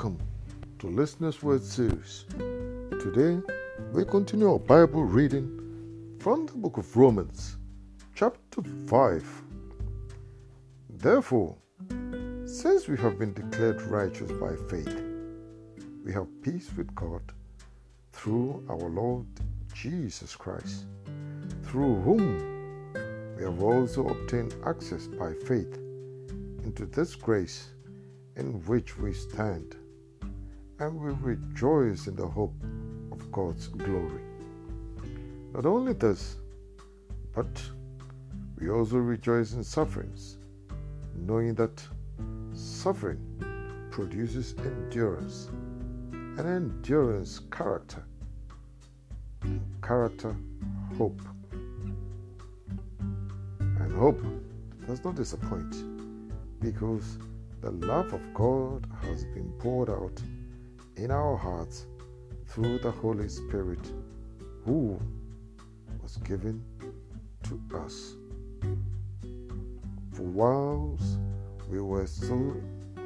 Welcome to Listeners Word Series. Today we continue our Bible reading from the book of Romans, chapter 5. Therefore, since we have been declared righteous by faith, we have peace with God through our Lord Jesus Christ, through whom we have also obtained access by faith into this grace in which we stand, and we rejoice in the hope of God's glory. Not only this, but we also rejoice in sufferings, knowing that suffering produces endurance, and endurance, character, and character, hope. And hope does not disappoint because the love of God has been poured out in our hearts through the Holy Spirit who was given to us. For whilst we were so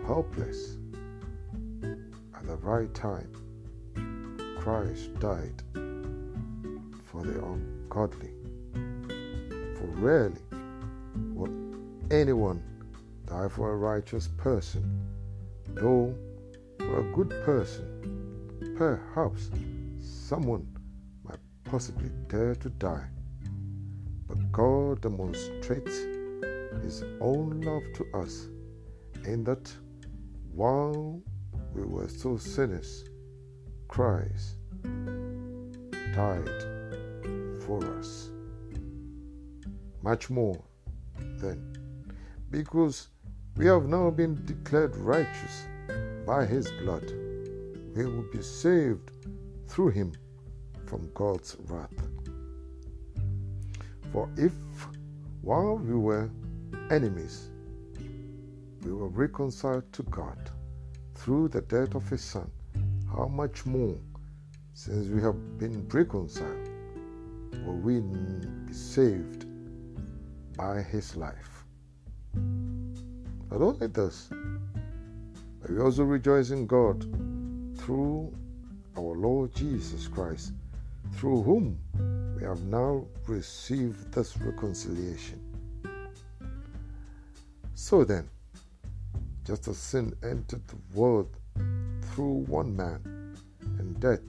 helpless, at the right time, Christ died for the ungodly. For rarely will anyone die for a righteous person, though for a good person, perhaps someone might possibly dare to die. But God demonstrates His own love to us in that while we were still sinners, Christ died for us. Much more then, because we have now been declared righteous by his blood. We will be saved through him from God's wrath. For if, while we were enemies, we were reconciled to God through the death of his Son, how much more, since we have been reconciled, will we be saved by his life? Not only this, we also rejoice in God through our Lord Jesus Christ, through whom we have now received this reconciliation. So then, just as sin entered the world through one man, and death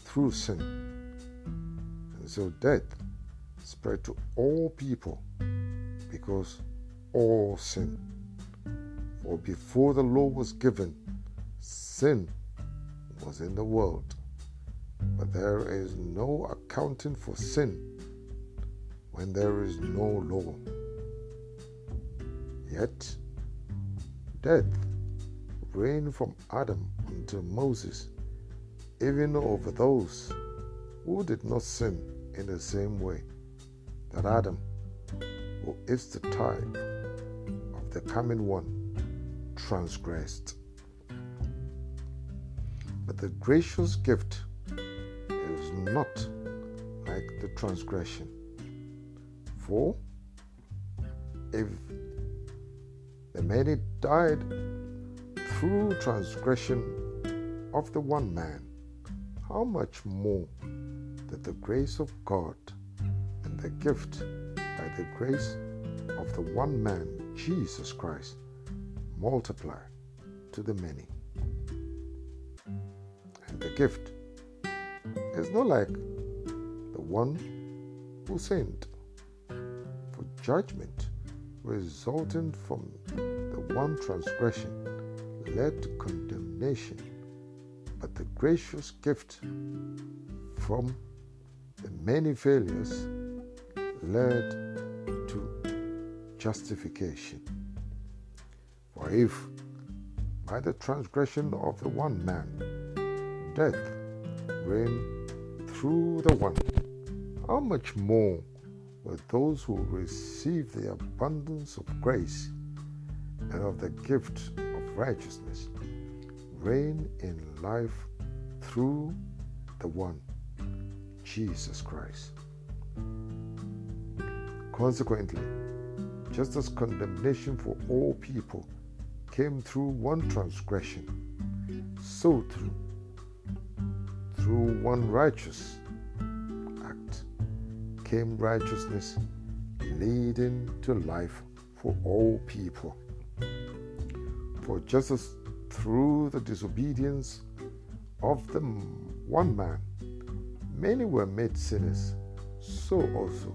through sin, and so death spread to all people because all sin. For before the law was given, sin was in the world. But there is no accounting for sin when there is no law. Yet, death reigned from Adam until Moses, even over those who did not sin in the same way that Adam, who is the type of the coming one transgressed. But the gracious gift is not like the transgression. For if the many died through transgression of the one man, how much more that the grace of God and the gift by the grace of the one man Jesus Christ multiply to the many. And the gift is not like the one who sinned. For judgment resulting from the one transgression led to condemnation, but the gracious gift from the many failures led to justification. If by the transgression of the one man death reigned through the one, how much more will those who receive the abundance of grace and of the gift of righteousness reign in life through the one, Jesus Christ? Consequently, just as condemnation for all people came through one transgression, so through through one righteous act came righteousness leading to life for all people. For just as through the disobedience of the one man many were made sinners, so also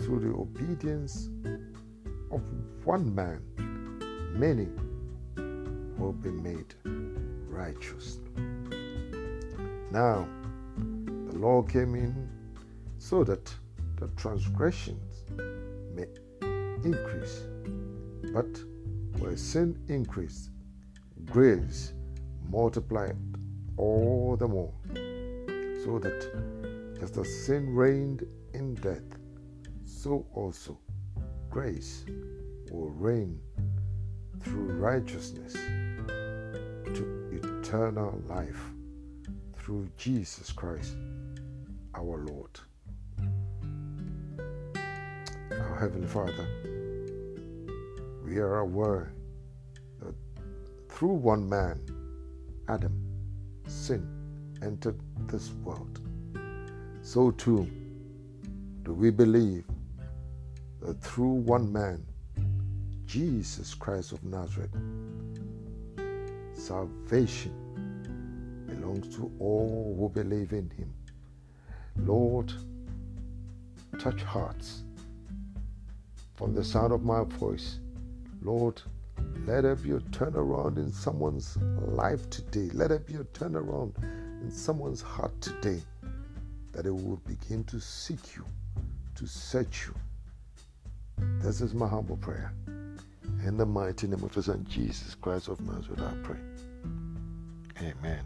through the obedience of one man many will be made righteous. Now, the law came in so that the transgressions may increase. But where sin increased, grace multiplied all the more, so that just as sin reigned in death, so also grace will reign through righteousness to eternal life through Jesus Christ our Lord. Our Heavenly Father, we are aware that through one man, Adam, sin entered this world. So too do we believe that through one man, Jesus Christ of Nazareth, salvation belongs to all who believe in him. Lord, touch hearts from the sound of my voice. Lord, let there be a turnaround in someone's life today. Let there be a turnaround in someone's heart today that they will begin to seek you, to search you. This is my humble prayer. In the mighty name of His Son Jesus Christ of Nazareth, I pray. Amen.